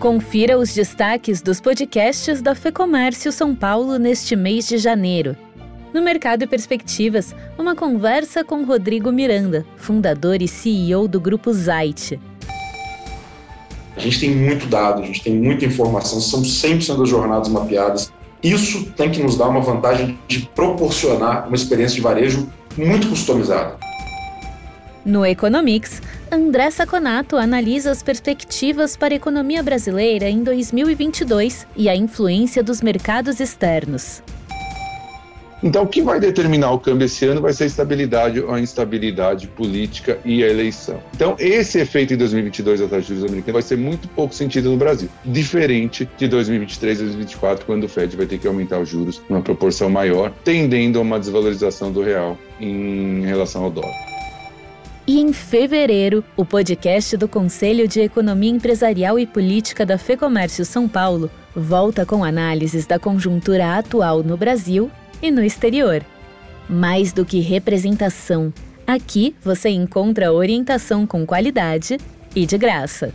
Confira os destaques dos podcasts da Fecomércio São Paulo neste mês de janeiro. No Mercado e Perspectivas, uma conversa com Rodrigo Miranda, fundador e CEO do Grupo Zait. A gente tem muito dado, a gente tem muita informação, são 100% das jornadas mapeadas. Isso tem que nos dar uma vantagem de proporcionar uma experiência de varejo muito customizada. No Economics, André Saconato analisa as perspectivas para a economia brasileira em 2022 e a influência dos mercados externos. Então, o que vai determinar o câmbio esse ano vai ser a estabilidade ou a instabilidade política e a eleição. Então, esse efeito em 2022 da taxa de juros americana vai ser muito pouco sentido no Brasil, diferente de 2023 e 2024, quando o Fed vai ter que aumentar os juros numa proporção maior, tendendo a uma desvalorização do real em relação ao dólar. E em fevereiro, o podcast do Conselho de Economia Empresarial e Política da FEComércio São Paulo volta com análises da conjuntura atual no Brasil e no exterior. Mais do que representação, aqui você encontra orientação com qualidade e de graça.